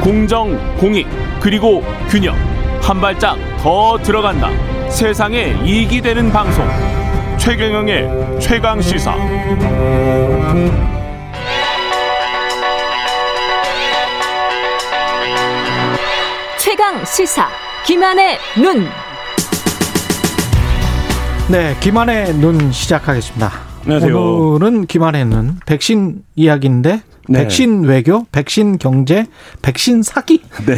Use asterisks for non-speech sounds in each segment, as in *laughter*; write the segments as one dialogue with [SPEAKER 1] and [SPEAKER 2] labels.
[SPEAKER 1] 공정, 공익, 그리고 균형. 한 발짝 더 들어간다. 세상에 이익이 되는 방송. 최경영의 최강 시사.
[SPEAKER 2] 최강 시사. 김한의 눈.
[SPEAKER 3] 네, 김한의 눈 시작하겠습니다.
[SPEAKER 4] 안녕하세요.
[SPEAKER 3] 오늘은 김한의 눈 백신 이야기인데
[SPEAKER 4] 네.
[SPEAKER 3] 백신 외교, 백신 경제, 백신 사기. *laughs*
[SPEAKER 4] 네.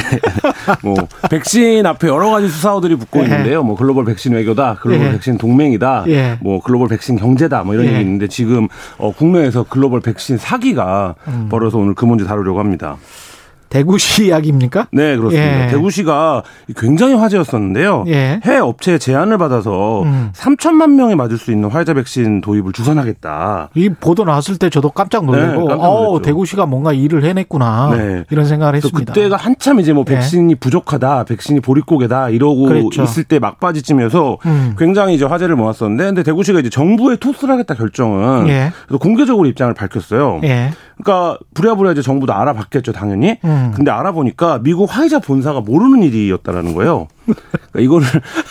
[SPEAKER 4] 뭐 백신 앞에 여러 가지 수사어들이 붙고
[SPEAKER 3] 예.
[SPEAKER 4] 있는데요. 뭐 글로벌 백신 외교다, 글로벌
[SPEAKER 3] 예.
[SPEAKER 4] 백신 동맹이다,
[SPEAKER 3] 예.
[SPEAKER 4] 뭐 글로벌 백신 경제다, 뭐 이런
[SPEAKER 3] 예.
[SPEAKER 4] 얘기 있는데 지금 어, 국내에서 글로벌 백신 사기가
[SPEAKER 3] 음.
[SPEAKER 4] 벌어서 오늘 그 문제 다루려고 합니다.
[SPEAKER 3] 대구시 *laughs* 이야기입니까?
[SPEAKER 4] 네, 그렇습니다.
[SPEAKER 3] 예.
[SPEAKER 4] 대구시가 굉장히 화제였었는데요.
[SPEAKER 3] 예.
[SPEAKER 4] 해외 업체의 제안을 받아서
[SPEAKER 3] 음.
[SPEAKER 4] 3천만 명이 맞을 수 있는 화이자 백신 도입을 주선하겠다.
[SPEAKER 3] 이 보도 나왔을 때 저도 깜짝
[SPEAKER 4] 네,
[SPEAKER 3] 놀라고,
[SPEAKER 4] 깜짝
[SPEAKER 3] 어. 대구시가 뭔가 일을 해냈구나.
[SPEAKER 4] 네.
[SPEAKER 3] 이런 생각을
[SPEAKER 4] 그래서
[SPEAKER 3] 했습니다.
[SPEAKER 4] 그때가 한참 이제 뭐
[SPEAKER 3] 예.
[SPEAKER 4] 백신이 부족하다, 백신이 보릿고개다 이러고
[SPEAKER 3] 그랬죠.
[SPEAKER 4] 있을 때 막바지쯤에서
[SPEAKER 3] 음.
[SPEAKER 4] 굉장히 이제 화제를 모았었는데, 근데 대구시가 이제 정부에 토스를 하겠다 결정은
[SPEAKER 3] 예.
[SPEAKER 4] 그래서 공개적으로 입장을 밝혔어요.
[SPEAKER 3] 예.
[SPEAKER 4] 그러니까 부랴부랴 이제 정부도 알아봤겠죠, 당연히.
[SPEAKER 3] 음.
[SPEAKER 4] 근데 알아보니까 미국 화이자 본사가 모르는 일이었다라는 거예요. 그러니까 이거를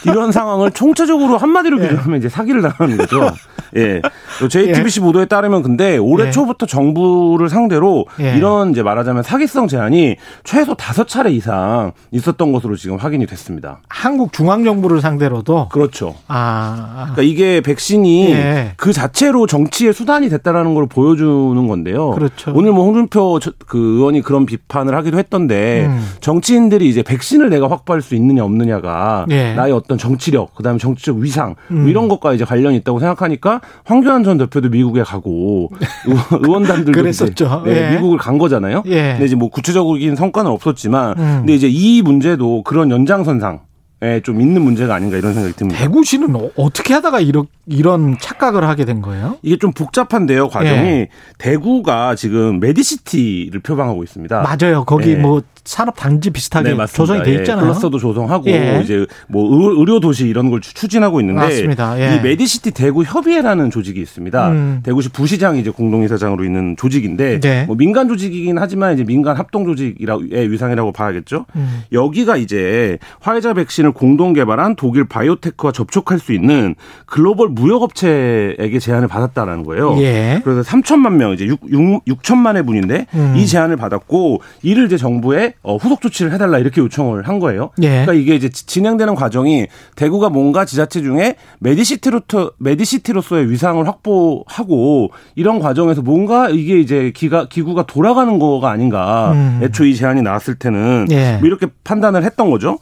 [SPEAKER 4] 이런 상황을 총체적으로 한마디로
[SPEAKER 3] 예.
[SPEAKER 4] 비교하면 이제 사기를 당하는 거죠. 예. 또 JTBC 보도에 따르면 근데 올해
[SPEAKER 3] 예.
[SPEAKER 4] 초부터 정부를 상대로
[SPEAKER 3] 예.
[SPEAKER 4] 이런 이제 말하자면 사기성 제안이 최소 다섯 차례 이상 있었던 것으로 지금 확인이 됐습니다.
[SPEAKER 3] 한국 중앙 정부를 상대로도
[SPEAKER 4] 그렇죠.
[SPEAKER 3] 아,
[SPEAKER 4] 그러니까 이게 백신이
[SPEAKER 3] 예.
[SPEAKER 4] 그 자체로 정치의 수단이 됐다라는 걸 보여주는 건데요.
[SPEAKER 3] 그렇죠.
[SPEAKER 4] 오늘 뭐 홍준표 저- 그 의원이 그런 비판을 하기도 했던데
[SPEAKER 3] 음.
[SPEAKER 4] 정치인들이 이제 백신을 내가 확보할 수 있느냐 없느냐 가
[SPEAKER 3] 예.
[SPEAKER 4] 나의 어떤 정치력, 그다음에 정치적 위상 뭐
[SPEAKER 3] 음.
[SPEAKER 4] 이런 것과 이제 관련이 있다고 생각하니까 황교안 전 대표도 미국에 가고 *laughs* 의원- 의원단들도
[SPEAKER 3] 그랬었죠.
[SPEAKER 4] 네,
[SPEAKER 3] 예.
[SPEAKER 4] 미국을 간 거잖아요.
[SPEAKER 3] 예.
[SPEAKER 4] 근데 이제 뭐 구체적인 성과는 없었지만
[SPEAKER 3] 음.
[SPEAKER 4] 근데 이제 이 문제도 그런 연장선상 에 좀 있는 문제가 아닌가 이런 생각이 듭니다.
[SPEAKER 3] 대구시는 어- 어떻게 하다가 이런, 이런 착각을 하게 된 거예요?
[SPEAKER 4] 이게 좀 복잡한데요, 과정이.
[SPEAKER 3] 예.
[SPEAKER 4] 대구가 지금 메디시티를 표방하고 있습니다.
[SPEAKER 3] 맞아요. 거기
[SPEAKER 4] 예.
[SPEAKER 3] 뭐 산업 단지 비슷하게 조성이 돼
[SPEAKER 4] 예,
[SPEAKER 3] 있잖아요.
[SPEAKER 4] 클러스터도 조성하고
[SPEAKER 3] 예.
[SPEAKER 4] 이제 뭐 의- 의료 도시 이런 걸 추- 추진하고 있는데
[SPEAKER 3] 맞습니다. 예.
[SPEAKER 4] 이 메디시티 대구 협의회라는 조직이 있습니다.
[SPEAKER 3] 음.
[SPEAKER 4] 대구시 부시장이 이제 공동이사장으로 있는 조직인데
[SPEAKER 3] 네.
[SPEAKER 4] 뭐 민간 조직이긴 하지만 이제 민간 합동 조직이라의 위상이라고 봐야겠죠.
[SPEAKER 3] 음.
[SPEAKER 4] 여기가 이제 화이자 백신을 공동 개발한 독일 바이오엔테크와 접촉할 수 있는 글로벌 무역 업체에게 제안을 받았다라는 거예요.
[SPEAKER 3] 예.
[SPEAKER 4] 그래서 3천만 명 이제 6, 6, 천만의 분인데
[SPEAKER 3] 음.
[SPEAKER 4] 이 제안을 받았고 이를 이제 정부에 어, 후속 조치를 해달라 이렇게 요청을 한 거예요.
[SPEAKER 3] 예.
[SPEAKER 4] 그러니까 이게 이제 지- 진행되는 과정이 대구가 뭔가 지자체 중에 메디시티로 메디시티로서의 위상을 확보하고 이런 과정에서 뭔가 이게 이제 기가 기구가 돌아가는 거가 아닌가.
[SPEAKER 3] 음.
[SPEAKER 4] 애초 이 제안이 나왔을 때는
[SPEAKER 3] 예.
[SPEAKER 4] 뭐 이렇게 판단을 했던 거죠.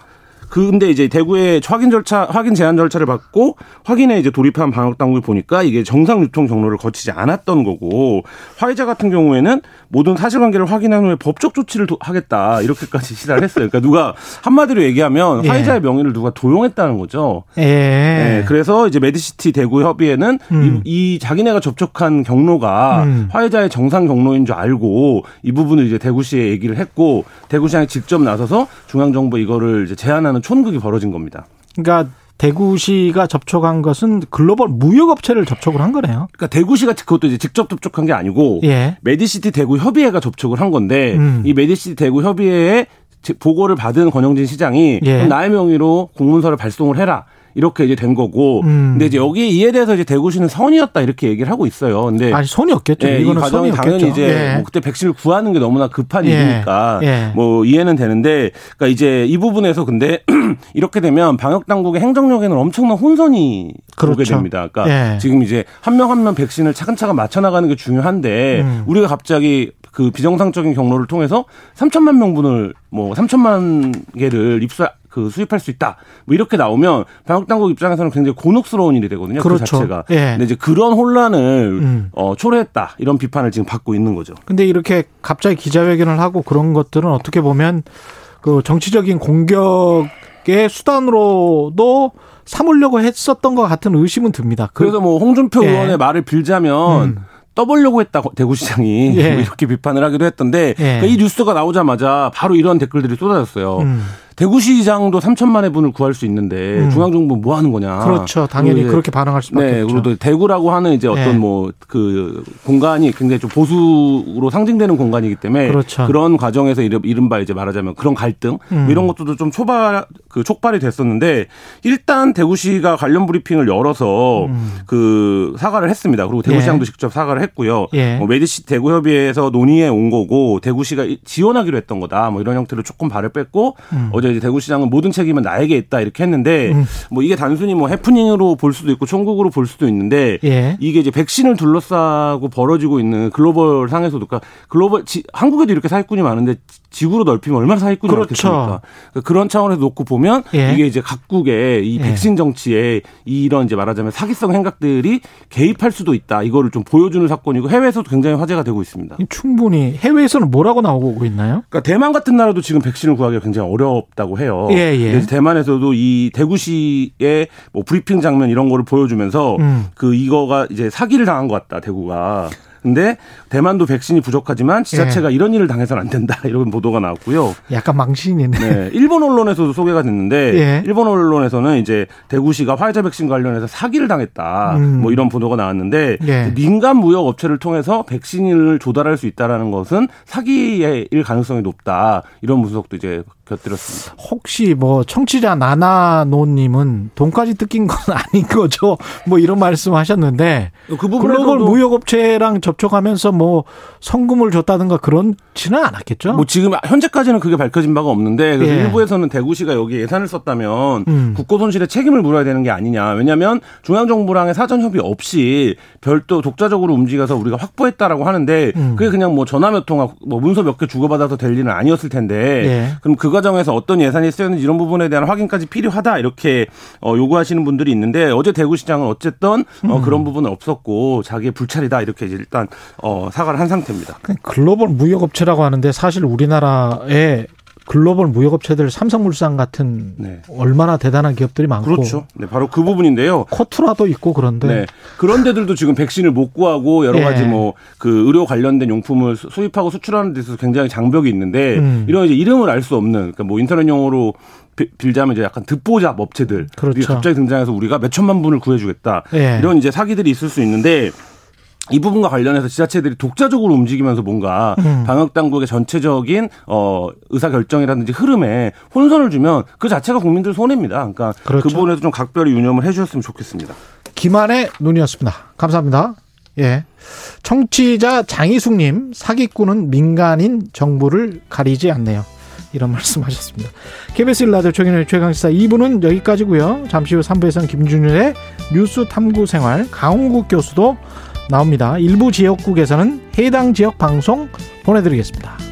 [SPEAKER 4] 근데 이제 대구의 확인 절차, 확인 제한 절차를 받고 확인에 이제 돌입한 방역 당국이 보니까 이게 정상 유통 경로를 거치지 않았던 거고 화이자 같은 경우에는 모든 사실관계를 확인한 후에 법적 조치를 도- 하겠다 이렇게까지 시사를 했어요. 그러니까 누가 한마디로 얘기하면
[SPEAKER 3] 예.
[SPEAKER 4] 화이자의 명의를 누가 도용했다는 거죠.
[SPEAKER 3] 예.
[SPEAKER 4] 네, 그래서 이제 메디시티 대구 협의회는
[SPEAKER 3] 음.
[SPEAKER 4] 이, 이 자기네가 접촉한 경로가
[SPEAKER 3] 음.
[SPEAKER 4] 화이자의 정상 경로인 줄 알고 이 부분을 이제 대구시에 얘기를 했고 대구시장이 직접 나서서 중앙정부 이거를 이제 제안하는 촌극이 벌어진 겁니다.
[SPEAKER 3] 그러니까 대구시가 접촉한 것은 글로벌 무역업체를 접촉을 한 거네요.
[SPEAKER 4] 그러니까 대구시가 그것도 이제 직접 접촉한 게 아니고
[SPEAKER 3] 예.
[SPEAKER 4] 메디시티 대구 협의회가 접촉을 한 건데
[SPEAKER 3] 음.
[SPEAKER 4] 이 메디시티 대구 협의회에 제- 보고를 받은 권영진 시장이
[SPEAKER 3] 예.
[SPEAKER 4] 나의 명의로 공문서를 발송을 해라. 이렇게 이제 된 거고.
[SPEAKER 3] 음.
[SPEAKER 4] 근데 이제 여기에 이에 대해서 이제 대구시는 선의였다 이렇게 얘기를 하고 있어요. 근데
[SPEAKER 3] 아니 선의였겠죠.
[SPEAKER 4] 예, 이
[SPEAKER 3] 이거는
[SPEAKER 4] 과정이
[SPEAKER 3] 선의
[SPEAKER 4] 당연히. 이제
[SPEAKER 3] 예.
[SPEAKER 4] 뭐 그때 백신을 구하는 게 너무나 급한
[SPEAKER 3] 예.
[SPEAKER 4] 일이니까
[SPEAKER 3] 예.
[SPEAKER 4] 뭐 이해는 되는데 그러니까 이제 이 부분에서 근데 *clears throat* 이렇게 되면 방역 당국의 행정력에는 엄청난 혼선이 오게
[SPEAKER 3] 그렇죠.
[SPEAKER 4] 됩니다. 그러니까
[SPEAKER 3] 예.
[SPEAKER 4] 지금 이제 한명 한 명 백신을 차근차근 맞춰 나가는 게 중요한데
[SPEAKER 3] 음.
[SPEAKER 4] 우리가 갑자기 그 비정상적인 경로를 통해서 3천만 명분을 뭐 3천만 개를 입수 그 수입할 수 있다. 뭐 이렇게 나오면 방역 당국 입장에서는 굉장히 곤혹스러운 일이 되거든요. 그
[SPEAKER 3] 그렇죠.
[SPEAKER 4] 자체가.
[SPEAKER 3] 예.
[SPEAKER 4] 근데 이제 그런 혼란을
[SPEAKER 3] 음.
[SPEAKER 4] 어, 초래했다. 이런 비판을 지금 받고 있는 거죠.
[SPEAKER 3] 근데 이렇게 갑자기 기자회견을 하고 그런 것들은 어떻게 보면 그 정치적인 공격의 수단으로도 삼으려고 했었던 것 같은 의심은 듭니다. 그-
[SPEAKER 4] 그래서 뭐 홍준표
[SPEAKER 3] 예.
[SPEAKER 4] 의원의 말을 빌자면
[SPEAKER 3] 음.
[SPEAKER 4] 떠보려고 했다 대구시장이
[SPEAKER 3] 예.
[SPEAKER 4] 뭐 이렇게 비판을 하기도 했던데
[SPEAKER 3] 예.
[SPEAKER 4] 그러니까 이 뉴스가 나오자마자 바로 이런 댓글들이 쏟아졌어요.
[SPEAKER 3] 음.
[SPEAKER 4] 대구시장도 3천만의 분을 구할 수 있는데
[SPEAKER 3] 음.
[SPEAKER 4] 중앙정부 뭐 하는 거냐.
[SPEAKER 3] 그렇죠. 당연히 그렇게 반응할 수밖에
[SPEAKER 4] 네,
[SPEAKER 3] 없죠.
[SPEAKER 4] 그리고 또 대구라고 하는 이제 어떤
[SPEAKER 3] 네.
[SPEAKER 4] 뭐그 공간이 굉장히 좀 보수로 상징되는 공간이기 때문에
[SPEAKER 3] 그렇죠.
[SPEAKER 4] 런 과정에서 이른- 이른바 이제 말하자면 그런 갈등
[SPEAKER 3] 음.
[SPEAKER 4] 뭐 이런 것들도 좀 초발 그 촉발이 됐었는데 일단 대구시가 관련 브리핑을 열어서 그 사과를 했습니다. 그리고 대구시장도
[SPEAKER 3] 음. 예.
[SPEAKER 4] 직접 사과를 했고요.
[SPEAKER 3] 예.
[SPEAKER 4] 뭐 메디시 대구협의회에서 논의해 온 거고 대구시가 이- 지원하기로 했던 거다. 뭐 이런 형태로 조금 발을 뺐고
[SPEAKER 3] 음.
[SPEAKER 4] 어제 이제 대구시장은 모든 책임은 나에게 있다 이렇게 했는데 뭐 이게 단순히 뭐 해프닝으로 볼 수도 있고 총국으로 볼 수도 있는데
[SPEAKER 3] 예.
[SPEAKER 4] 이게 이제 백신을 둘러싸고 벌어지고 있는 글로벌 상에서도 그러니까 글로벌 지- 한국에도 이렇게 사기꾼이 많은데 지- 지구로 넓히면 얼마나 사기꾼이
[SPEAKER 3] 그렇죠.
[SPEAKER 4] 많겠습니까? 그러니까 그런 차원에서 놓고 보면
[SPEAKER 3] 예.
[SPEAKER 4] 이게 이제 각국의 이
[SPEAKER 3] 예.
[SPEAKER 4] 백신 정치에 이런 이제 말하자면 사기성 행각들이 개입할 수도 있다. 이거를 좀 보여주는 사건이고 해외에서도 굉장히 화제가 되고 있습니다.
[SPEAKER 3] 충분히 해외에서는 뭐라고 나오고 있나요?
[SPEAKER 4] 그러니까 대만 같은 나라도 지금 백신을 구하기가 굉장히 어렵다고 해요.
[SPEAKER 3] 예, 예.
[SPEAKER 4] 그래서 대만에서도 이 대구시의 뭐 브리핑 장면 이런 거를 보여주면서
[SPEAKER 3] 음.
[SPEAKER 4] 그 이거가 이제 사기를 당한 것 같다 대구가. 근데 대만도 백신이 부족하지만 지자체가 이런 일을 당해서는 안 된다 *laughs* 이런 보도가 나왔고요.
[SPEAKER 3] 약간 망신이네.
[SPEAKER 4] 네, 일본 언론에서도 소개가 됐는데
[SPEAKER 3] 예.
[SPEAKER 4] 일본 언론에서는 이제 대구시가 화이자 백신 관련해서 사기를 당했다.
[SPEAKER 3] 음.
[SPEAKER 4] 뭐 이런 보도가 나왔는데
[SPEAKER 3] 예.
[SPEAKER 4] 민간 무역 업체를 통해서 백신을 조달할 수 있다라는 것은 사기일 가능성이 높다. 이런 분석도 이제 곁들였습니다.
[SPEAKER 3] 혹시 뭐 청취자 나나노님은 돈까지 뜯긴 건 *laughs* 아닌 거죠? 뭐 이런 말씀하셨는데
[SPEAKER 4] 그
[SPEAKER 3] 글로벌
[SPEAKER 4] 부분에서도
[SPEAKER 3] 무역업체랑 접촉하면서 뭐 성금을 줬다든가 그런지는 않았겠죠?
[SPEAKER 4] 뭐 지금 현재까지는 그게 밝혀진 바가 없는데
[SPEAKER 3] 예.
[SPEAKER 4] 일부에서는 대구시가 여기 예산을 썼다면
[SPEAKER 3] 음.
[SPEAKER 4] 국고 손실에 책임을 물어야 되는 게 아니냐. 왜냐하면 중앙 정부랑의 사전 협의 없이 별도 독자적으로 움직여서 우리가 확보했다라고 하는데
[SPEAKER 3] 음.
[SPEAKER 4] 그게 그냥 뭐 전화 몇 통화 뭐 문서 몇 개 주고받아서 될 일은 아니었을 텐데
[SPEAKER 3] 예.
[SPEAKER 4] 그럼 그 과정에서 어떤 예산이 쓰였는지 이런 부분에 대한 확인까지 필요하다 이렇게 어, 요구하시는 분들이 있는데 어제 대구시장은 어쨌든
[SPEAKER 3] 음.
[SPEAKER 4] 어, 그런 부분은 없었고 자기의 불찰이다 이렇게 일단 어, 사과를 한 상태입니다.
[SPEAKER 3] 글로벌 무역업체라고 하는데 사실 우리나라에 글로벌 무역업체들 삼성물산 같은
[SPEAKER 4] 네.
[SPEAKER 3] 얼마나 대단한 기업들이 많고
[SPEAKER 4] 그렇죠. 네, 바로 그 부분인데요.
[SPEAKER 3] 코투라도 있고 그런데
[SPEAKER 4] 네. 그런 데들도 지금 백신을 못 구하고 여러
[SPEAKER 3] 예.
[SPEAKER 4] 가지 뭐 그 의료 관련된 용품을 수- 수입하고 수출하는 데 있어서 굉장히 장벽이 있는데
[SPEAKER 3] 음.
[SPEAKER 4] 이런 이제 이름을 알 수 없는 그러니까 뭐 인터넷 용어로 비- 빌자면 이제 약간 듣보잡 업체들
[SPEAKER 3] 그렇죠.
[SPEAKER 4] 이 갑자기 등장해서 우리가 몇 천만 분을 구해주겠다
[SPEAKER 3] 예.
[SPEAKER 4] 이런 이제 사기들이 있을 수 있는데 이 부분과 관련해서 지자체들이 독자적으로 움직이면서 뭔가
[SPEAKER 3] 음.
[SPEAKER 4] 방역 당국의 전체적인 어 의사 결정이라든지 흐름에 혼선을 주면 그 자체가 국민들 손해입니다. 그러니까 그
[SPEAKER 3] 그렇죠.
[SPEAKER 4] 부분에서 좀 각별히 유념을 해 주셨으면 좋겠습니다.
[SPEAKER 3] 김한의 눈이었습니다. 감사합니다. 예. 청취자 장희숙 님, 사기꾼은 민간인 정부를 가리지 않네요. 이런 *laughs* 말씀 하셨습니다. KBS 일라디오 최경의 최강시사 2부는 여기까지고요 잠시 후 3부에서는 김준일의 뉴스 탐구 생활, 강홍국 교수도 나옵니다. 일부 지역국에서는 해당 지역 방송 보내드리겠습니다.